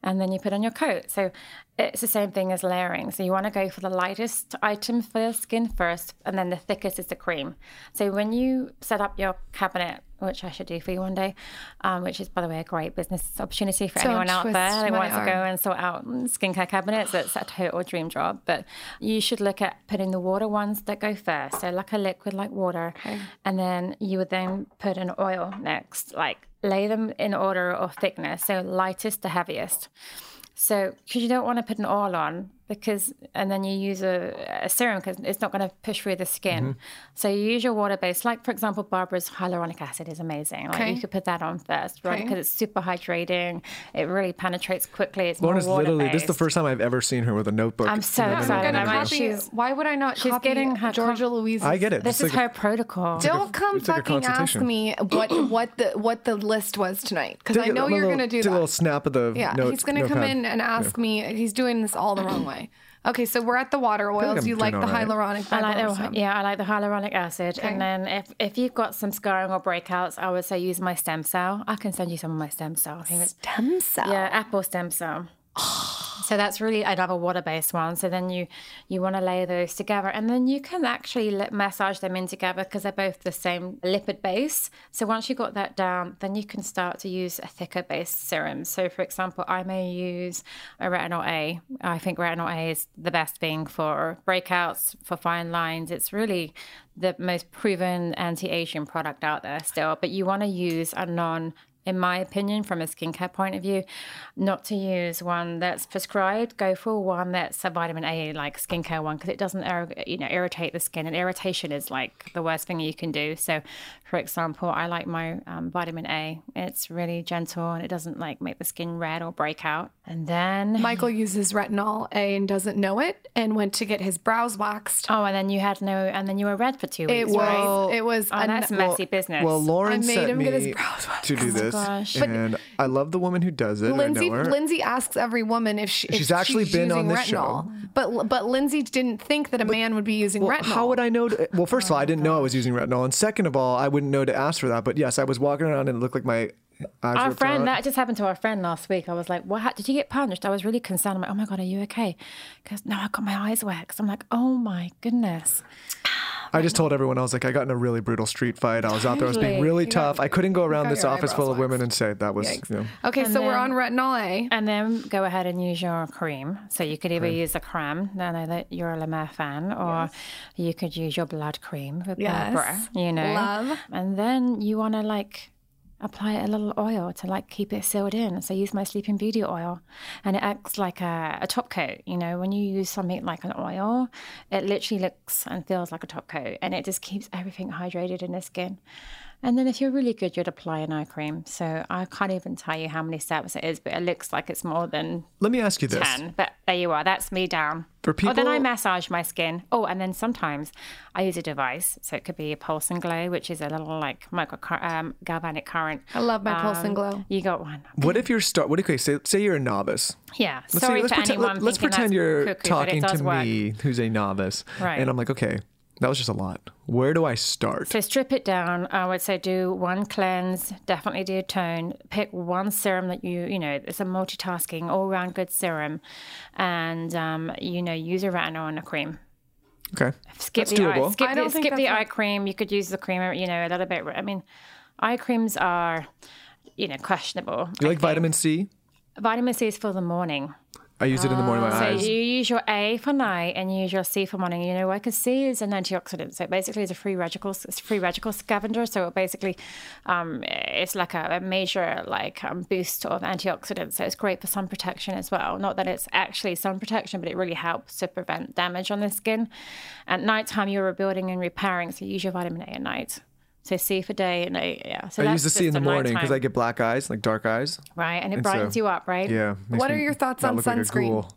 and then you put on your coat. So it's the same thing as layering. So you want to go for the lightest item for your skin first, and then the thickest is the cream. So when you set up your cabinet, which I should do for you one day, um, which is by the way a great business opportunity for anyone out there that wants to go and sort out skincare cabinets. It's a total dream job. But you should look at putting the water ones that go first. So like a liquid like water. And then you would then put an oil next. Like lay them in order of thickness. So lightest to heaviest. So, because you don't want to put an oil on, because and then you use a, a serum because it's not going to push through the skin. Mm-hmm. So you use your water base, like for example, Barbara's hyaluronic acid is amazing. Like Okay. you could put that on first, right? Okay. Because it's super hydrating. It really penetrates quickly. It's Lauryn is literally this is the first time I've ever seen her with a notebook. I'm so in the middle of excited. I'm I'm video. like, copy. she's- Why would I not she's copy getting her Georgia com- Louise? I get it. This It's is like her protocol. Don't come like a fucking ask me what what the what the list was tonight because I know you're little- gonna do take that. a little snap of the Yeah, note- he's gonna come in and ask me. He's doing this all the wrong way. Okay, so we're at the water oils. I'm you like the all right. hyaluronic? I like Barbara the yeah, I like the hyaluronic acid. Okay. And then if if you've got some scarring or breakouts, I would say use my stem cell. I can send you some of my stem cell. I think stem cell. yeah, apple stem cell. So that's really another water-based one. So then you you want to layer those together, and then you can actually massage them in together because they're both the same lipid base. So once you got that down, then you can start to use a thicker based serum. So for example, I may use a retinol A. I think retinol A is the best thing for breakouts, for fine lines. It's really the most proven anti-aging product out there still. But you want to use a non in my opinion, from a skincare point of view, not to use one that's prescribed. Go for one that's a vitamin A like skincare one because it doesn't you know irritate the skin, and irritation is like the worst thing you can do. So, for example, I like my um, vitamin A. It's really gentle and it doesn't like make the skin red or break out. And then Michael uses retinol A and doesn't know it, and went to get his brows waxed. Oh, and then you had no, and then you were red for two weeks. It was right? it was Oh, a- that's messy business. Well, Lauryn I made sent him me get his brows waxed. to do this, gosh. and I love the woman who does it. Lindsay I know her. Lindsay asks every woman if she if She's actually been using on this retinol. show. But but Lindsay didn't think that a man would be using Well, retinol. how would I know? To, well, first of all, I didn't know I was using retinol, and second of all, I wouldn't know to ask for that. But yes, I was walking around and it looked like my eyes Our friend, out. that just happened to our friend last week. I was like, "What? hap- Did you get punched?" I was really concerned. I'm like, "Oh my god, are you okay?" Because no, I got my eyes waxed. I'm like, "Oh my goodness." I just told everyone I was like, I got in a really brutal street fight. I was out there, I was being really You got- tough. I couldn't go around got this your office full of women and say that was, you know. Okay, And so we're on retinol A. And then go ahead and use your cream. So you could either use a creme. I know that you're a La Mer fan, or you could use your blood cream with Yes. Barbara, You know, Love. And then you want to like apply a little oil to like keep it sealed in. So I use my Sleeping Beauty oil, and it acts like a, a top coat. You know, when you use something like an oil, it literally looks and feels like a top coat, and it just keeps everything hydrated in the skin. And then if you're really good, you'd apply an eye cream. So I can't even tell you how many steps it is, but it looks like it's more than Let me ask you this. 10. But there you are. That's me down. For people... Oh, then I massage my skin. Oh, and then sometimes I use a device. So it could be a pulse and glow, which is a little like micro um, galvanic current. I love my pulse and Um, glow. You got one. What if you're start? What if okay, say say you're a novice? Yeah. Let's Sorry say, let's for pretend, anyone let, us pretend you're cuckoo, talking to work. me, who's a novice, Right. and I'm like, okay, that was just a lot. Where do I start? So strip it down. I would say do one cleanse, definitely do a tone. Pick one serum that you, you know, it's a multitasking, all round good serum. And, um, you know, use a retinol and a cream. Okay, Skip That's the eye, doable. skip, I the, don't think skip the that's eye a- cream. You could use the cream, you know, a little bit. I mean, eye creams are, you know, questionable. you I like think. vitamin C? Vitamin C is for the morning. I use it in the morning. My So eyes. you use your A for night and you use your C for morning. You know why? Because C is an antioxidant. So it basically, it's a free radical, it's a free radical scavenger. So it basically, um, it's like a, a major like um, boost of antioxidants. So it's great for sun protection as well. Not that it's actually sun protection, but it really helps to prevent damage on the skin. At nighttime, you're rebuilding and repairing. So use your vitamin A at night. So C for day and A, yeah. So I that's use the C in the morning because. I get black eyes, like dark eyes. right, and it and brightens so- you up, right? Yeah. What are your thoughts on look like sunscreen?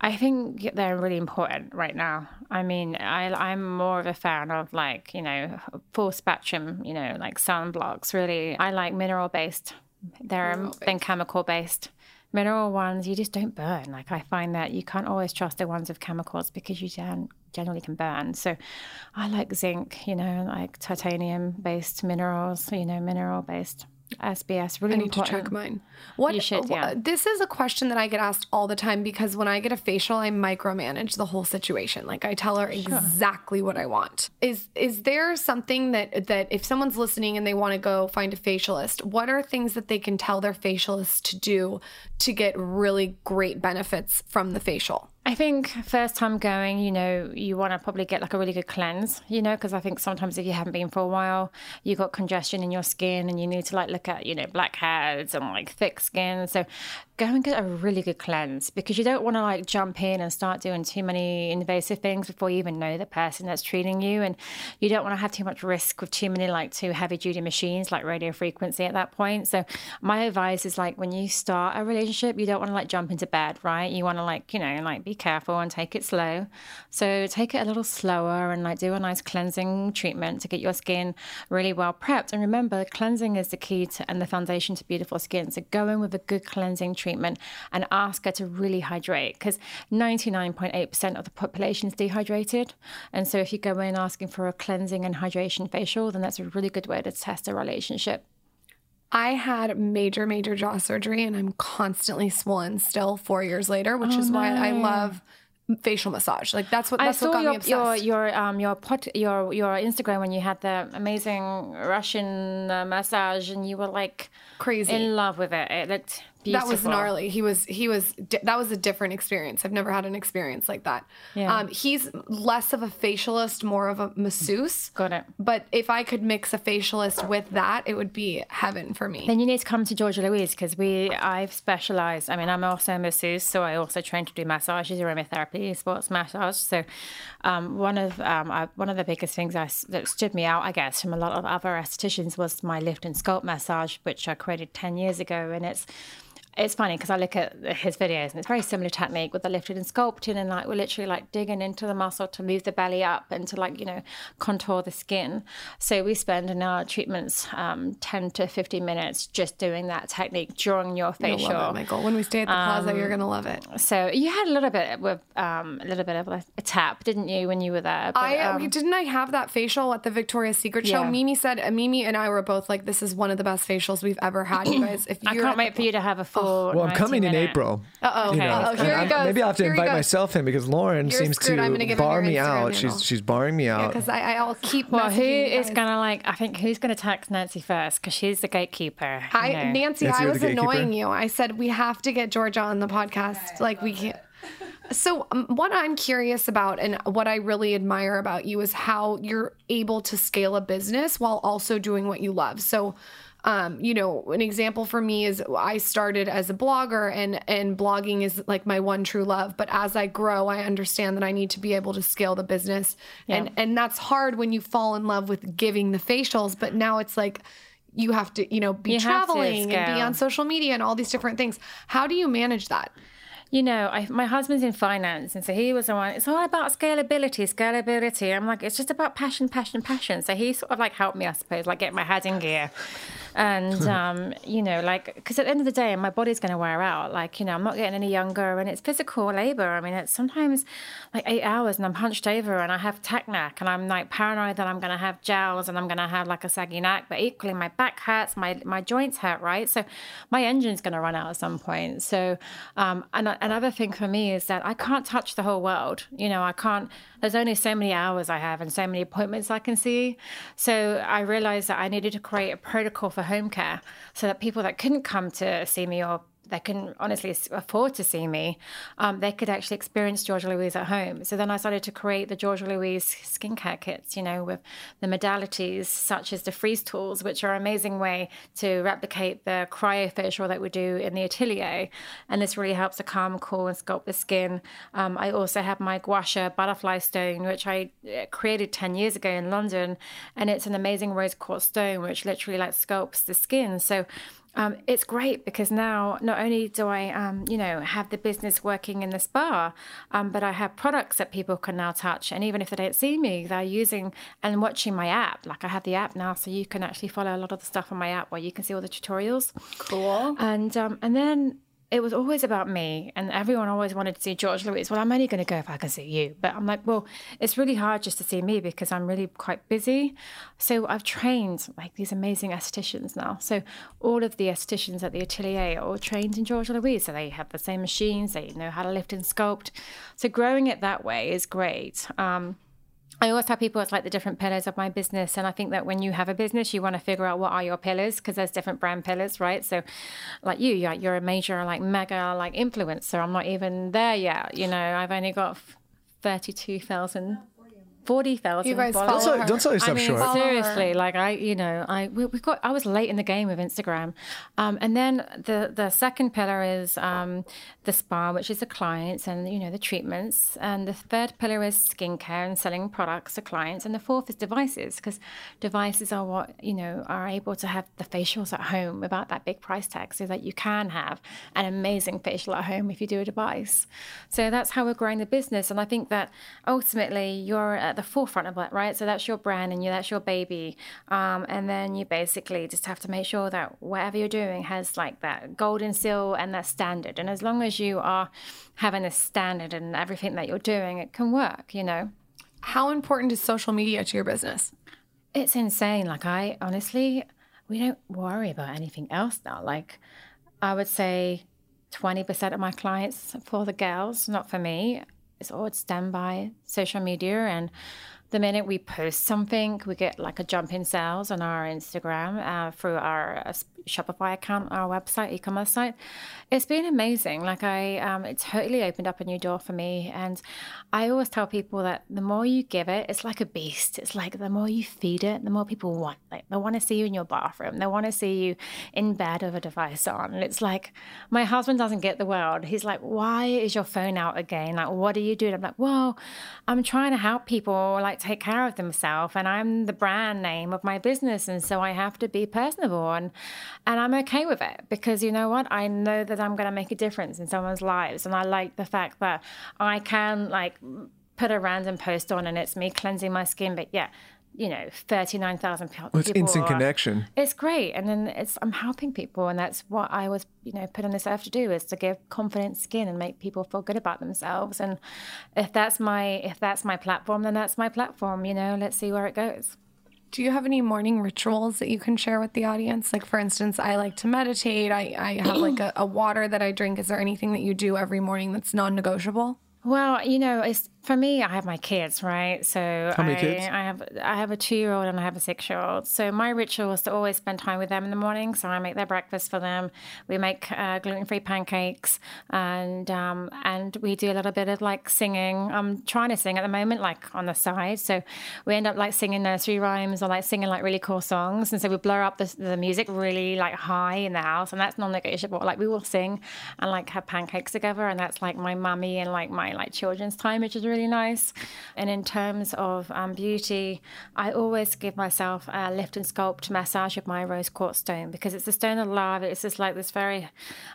I think they're really important right now. I mean, I, I'm more of a fan of like, you know, full spectrum, you know, like sunblocks. Really, I like mineral based. They're than chemical based. Mineral ones, you just don't burn. Like I find that you can't always trust the ones with chemicals because you can, generally can burn. So I like zinc, you know, like titanium based minerals, you know, mineral based. SBS really I need to important. check mine. What should, yeah. This is a question that I get asked all the time because when I get a facial, I micromanage the whole situation. Like I tell her exactly what I want. Is is there something that that if someone's listening and they want to go find a facialist, what are things that they can tell their facialist to do to get really great benefits from the facial? I think first time going, you know, you want to probably get like a really good cleanse, you know, because I think sometimes if you haven't been for a while, you got congestion in your skin and you need to like look at, you know, blackheads and like thick skin. So go and get a really good cleanse because you don't want to like jump in and start doing too many invasive things before you even know the person that's treating you. And you don't want to have too much risk with too many like too heavy duty machines like radio frequency at that point. So my advice is like when you start a relationship, you don't want to like jump into bed, right? You want to like, you know, like be careful and take it slow. So take it a little slower and like do a nice cleansing treatment to get your skin really well prepped. And remember, cleansing is the key to and the foundation to beautiful skin. So go in with a good cleansing treatment and ask her to really hydrate because 99.8% of the population is dehydrated. And so if you go in asking for a cleansing and hydration facial, then that's a really good way to test a relationship. I had major, major jaw surgery and I'm constantly swollen still four years later, which is why I love facial massage. Like that's what I that's what saw got me your, obsessed. your your um your pot your your Instagram when you had the amazing Russian uh, massage and you were like Crazy. in love with it. It looked beautiful. That was gnarly. He was he was that was a different experience. I've never had an experience like that. Yeah. Um, he's less of a facialist, more of a masseuse. Got it. But if I could mix a facialist with that, it would be heaven for me. Then you need to come to Georgia Louise because we I've specialized. I mean, I'm also a masseuse, so I also train to do massages, aromatherapy, sports massage. So um, one of um, I, one of the biggest things I that stood me out, I guess, from a lot of other estheticians was my lift and sculpt massage, which I created ten years ago, and it's. It's funny because I look at his videos and it's very similar technique with the lifted and sculpting and like we're literally like digging into the muscle to move the belly up and to like you know contour the skin. So we spend in our treatments um, ten to fifteen minutes just doing that technique during your You'll facial. love it, Michael. When we stay at the plaza, Um, you're gonna love it. So you had a little bit with um, a little bit of a, a tap, didn't you, when you were there? But, I um, didn't I have that facial at the Victoria's Secret show. Yeah. Mimi said Mimi and I were both like, "This is one of the best facials we've ever had, you guys." If I can't wait for you to have a full. Well, I'm coming in minute. April. Uh-oh. you know, Uh-oh, here I'm- goes. Maybe I'll have to Here invite myself in because Lauryn You're seems screwed. to I'm gonna bar me out. handle. She's she's barring me out. because I, I'll keep. Well, who messaging you is guys. gonna like? I think who's gonna text Nancy first because she's the gatekeeper. you I know. Nancy, Nancy, I was annoying you. I said we have to get Georgia on the podcast. Like we can't. So um, what I'm curious about and what I really admire about you is how you're able to scale a business while also doing what you love. So um, you know, an example for me is I started as a blogger and and blogging is like my one true love. But as I grow, I understand that I need to be able to scale the business. And and that's hard when you fall in love with giving the facials, but now it's like you have to, you know, be You traveling and be on social media and all these different things. How do you manage that? You know, I, my husband's in finance, and so he was the one. It's all about scalability, scalability. I'm like, it's just about passion, passion, passion. So he sort of like helped me, I suppose, like get my head in gear. And um, you know, like, because at the end of the day, my body's going to wear out. Like, you know, I'm not getting any younger, and it's physical labor. I mean, it's sometimes like eight hours, and I'm hunched over, and I have tech neck, and I'm like paranoid that I'm going to have jowls, and I'm going to have like a saggy neck. But equally, my back hurts, my my joints hurt, right? So my engine's going to run out at some point. So, um, and another thing for me is that I can't touch the whole world. You know, I can't. There's only so many hours I have and so many appointments I can see. So I realized that I needed to create a protocol for home care so that people that couldn't come to see me or they couldn't honestly afford to see me, um, they could actually experience Georgia Louise at home. So then I started to create the Georgia Louise skincare kits, you know, with the modalities such as the freeze tools, which are an amazing way to replicate the cryofacial that we do in the atelier. And this really helps to calm, cool, and sculpt the skin. Um, I also have my gua sha butterfly stone, which I uh, created 10 years ago in London. And it's an amazing rose quartz stone, which literally like sculpts the skin. So um, it's great because now not only do I, um, you know, have the business working in the spa, um, but I have products that people can now touch. And even if they don't see me, they're using and watching my app. Like I have the app now, so you can actually follow a lot of the stuff on my app where you can see all the tutorials. Cool. And um, and then it was always about me, and everyone always wanted to see Georgia Louise. Well, I'm only going to go if I can see you. But I'm like, well, it's really hard just to see me because I'm really quite busy. So I've trained like these amazing estheticians now. So all of the estheticians at the atelier are all trained in Georgia Louise. So they have the same machines, they know how to lift and sculpt. So growing it that way is great. Um, I always tell people it's like the different pillars of my business. And I think that when you have a business, you want to figure out what are your pillars because there's different brand pillars, right? So, like you, you're, you're a major, like mega, like influencer. I'm not even there yet. You know, I've only got 32,000. 40,000 You guys followers. follow Don't sell- don't sell yourself I mean, short. Seriously, like I, you know, I we, we got I was late in the game with Instagram, um, and then the the second pillar is um, the spa, which is the clients and you know the treatments, and the third pillar is skincare and selling products to clients, and the fourth is devices because devices are what you know are able to have the facials at home without that big price tag, so that you can have an amazing facial at home if you do a device. So that's how we're growing the business, and I think that ultimately you're at the forefront of that, right? So that's your brand and you that's your baby, um, and then you basically just have to make sure that whatever you're doing has like that golden seal and that standard. And as long as you are having a standard and everything that you're doing, it can work, you know. How important is social media to your business? It's insane. Like I honestly, we don't worry about anything else now. Like, I would say 20% of my clients for the girls, not for me. It's all stemmed by social media. And the minute we post something, we get like a jump in sales on our Instagram uh, through our uh, Shopify account, our website, e-commerce site. It's been amazing. Like I, um, it totally opened up a new door for me. And I always tell people that the more you give it, it's like a beast. It's like the more you feed it, the more people want. Like they want to see you in your bathroom. They want to see you in bed with a device on. And it's like my husband doesn't get the world. He's like, "Why is your phone out again? Like, what are you doing?" I'm like, "Well, I'm trying to help people like take care of themselves, and I'm the brand name of my business, and so I have to be personable and and I'm okay with it because you know what? I know that I'm going to make a difference in someone's lives, and I like the fact that I can like put a random post on and it's me cleansing my skin, but yeah. You know, thirty-nine thousand people. Well, it's instant are- connection. It's great, and then it's I'm helping people, and that's what I was, you know, put on this earth to do is to give confident skin and make people feel good about themselves. And if that's my if that's my platform, then that's my platform. You know, let's see where it goes. Do you have any morning rituals that you can share with the audience? Like, for instance, I like to meditate. I, I have like a, a water that I drink. Is there anything that you do every morning that's non negotiable? Well, you know, it's for me. I have my kids, right? So How many I, kids? I have I have a two year old and I have a six year old. So my ritual is to always spend time with them in the morning. So I make their breakfast for them. We make uh, gluten free pancakes, and um, and we do a little bit of like singing. I'm trying to sing at the moment, like on the side. So we end up like singing nursery rhymes or like singing like really cool songs. And so we blur up the, the music really like high in the house, and that's non negotiable. Like we will sing and like have pancakes together, and that's like my mummy and like my like children's time, which is really nice. And in terms of um, beauty, I always give myself a lift and sculpt massage with my rose quartz stone because it's a stone of love. It's just like this very,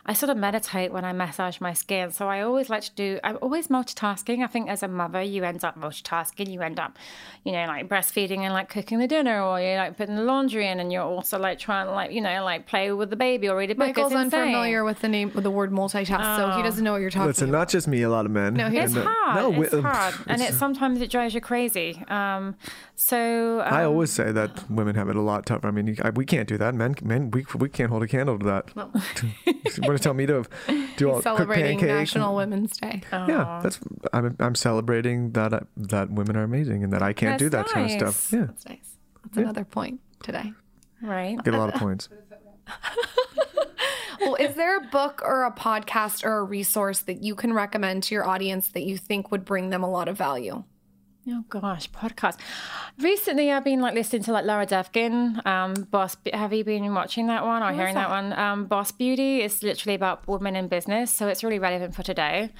I sort of meditate when I massage my skin. So I always like to do, I'm always multitasking. I think as a mother, you end up multitasking. You end up, you know, like breastfeeding and like cooking the dinner or you're like putting the laundry in and you're also like trying to like, you know, like play with the baby or read a book. Michael's It's unfamiliar with the name with the word multitask, so he doesn't know what you're talking Listen, about. not just me, a lot of men. No, he- It's And, uh, hard. no, it's we- hard, and it sometimes it drives you crazy. Um, so um, I always say that women have it a lot tougher. I mean, you, I, we can't do that. Men, men, we, we can't hold a candle to that. you want to tell me to do all Celebrating? National Women's Day. Yeah, that's I'm, I'm celebrating that uh, that women are amazing and that I can't do that That's kind of stuff. Yeah, That's nice. That's another point today. right. get a lot of points. Well, is there a book or a podcast or a resource that you can recommend to your audience that you think would bring them a lot of value? Oh gosh, podcast. Recently, I've been like listening to like Laura Devkin. Um, Boss. Have you been watching that one or hearing that? one? Um, Boss Beauty is literally about women in business, so it's really relevant for today.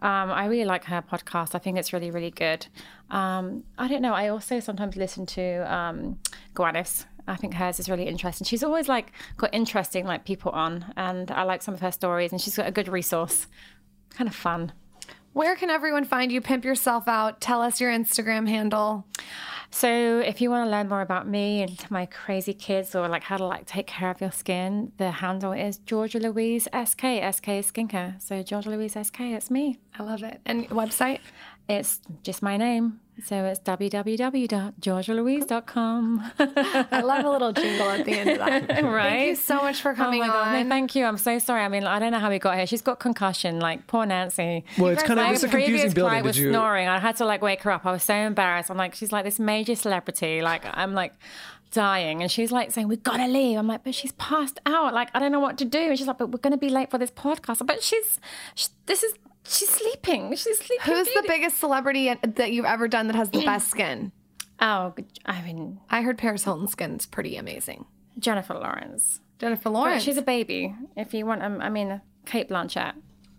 Um, I really like her podcast. I think it's really, really good. Um, I don't know. I also sometimes listen to um, Gwyneth's. I think hers is really interesting. She's always like got interesting like people on, and I like some of her stories. And she's got a good resource. Kind of fun. Where can everyone find you? Pimp yourself out. Tell us your Instagram handle. So if you want to learn more about me and my crazy kids or like how to like take care of your skin, the handle is Georgia Louise SK. SK is skincare. So Georgia Louise SK, it's me. I love it. And website? It's just my name. So it's www.georgialouise.com. I love a little jingle at the end of that. right? Thank you so much for Oh coming my God. on. No, thank you. I'm so sorry. I mean, I don't know how we got here. She's got concussion, like poor Nancy. Well, it's kind of it's a confusing building. client Did was you? snoring. I had to like wake her up. I was so embarrassed. I'm like, she's like this major celebrity. Like, I'm like dying, and she's like saying, we've gotta leave." I'm like, but she's passed out. Like, I don't know what to do. And she's like, but we're gonna be late for this podcast. But she's, sh this is. She's sleeping. She's sleeping. Who's the biggest celebrity that you've ever done that has the best skin? Oh, I mean, I heard Paris Hilton's skin's pretty amazing. Jennifer Lawrence. Jennifer But Lawrence. she's a baby. If you want, um, I mean, Cate Blanchett.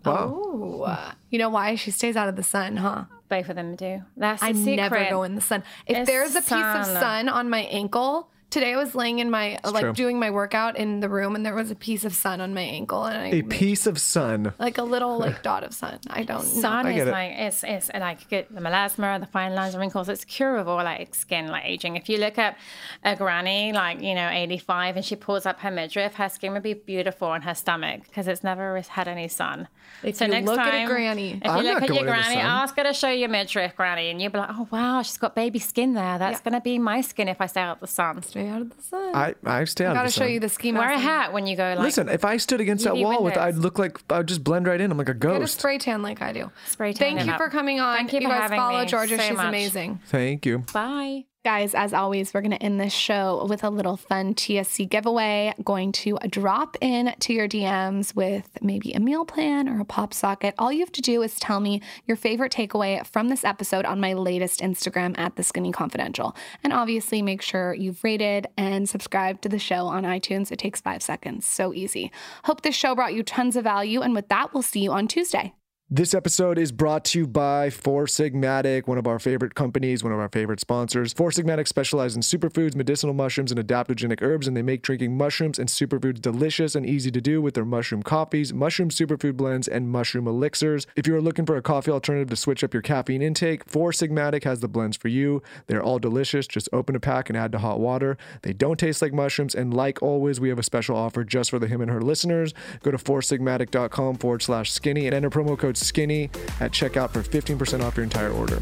Wow. Ooh, uh, you know why? She stays out of the sun, huh? Both of them do. That's the I secret. never go in the sun. If It's there's a piece of sun. sun on my ankle, today I was laying in my like true. doing my workout in the room, and there was a piece of sun on my ankle, and I A piece of sun. like a little like dot of sun. I don't know. Sun is it. like it's it's like get the melasma, the fine lines, and wrinkles. It's curable, like skin, like aging. If you look at a granny, like you know, eighty five, and she pulls up her midriff, her skin would be beautiful on her stomach because it's never had any sun. If so you next look at a time, granny- if you I'm look at going your granny, ask her to show your midriff, granny, and you'll be like, oh wow, she's got baby skin there. That's Yeah. gonna be my skin if I stay out the sun. Stay out of the sun. I, I stay out I of gotta the show sun. you the ski Wear a hat when you go. Like, Listen, if I stood against that UV wall with, windows. I'd look like I'd just blend right in. I'm like a Get a ghost. spray tan like I do. Spray tan Thank it you up. for coming on. Thank you for guys having follow me Georgia. so She's much. amazing. Thank you. Bye. Guys, as always, we're going to end this show with a little fun TSC giveaway. Going to drop in to your DMs with maybe a meal plan or a pop socket. All you have to do is tell me your favorite takeaway from this episode on my latest Instagram at The Skinny Confidential. And obviously, make sure you've rated and subscribed to the show on iTunes. It takes five seconds. So easy. Hope this show brought you tons of value. And with that, we'll see you on Tuesday. This episode is brought to you by Four Sigmatic, one of our favorite companies, one of our favorite sponsors. Four Sigmatic specializes in superfoods, medicinal mushrooms, and adaptogenic herbs, and they make drinking mushrooms and superfoods delicious and easy to do with their mushroom coffees, mushroom superfood blends, and mushroom elixirs. If you are looking for a coffee alternative to switch up your caffeine intake, Four Sigmatic has the blends for you. They're all delicious. Just open a pack and add to hot water. They don't taste like mushrooms, and like always, we have a special offer just for the him and her listeners. Go to foursigmatic.com forward slash skinny and enter promo code skinny at checkout for 15% off your entire order.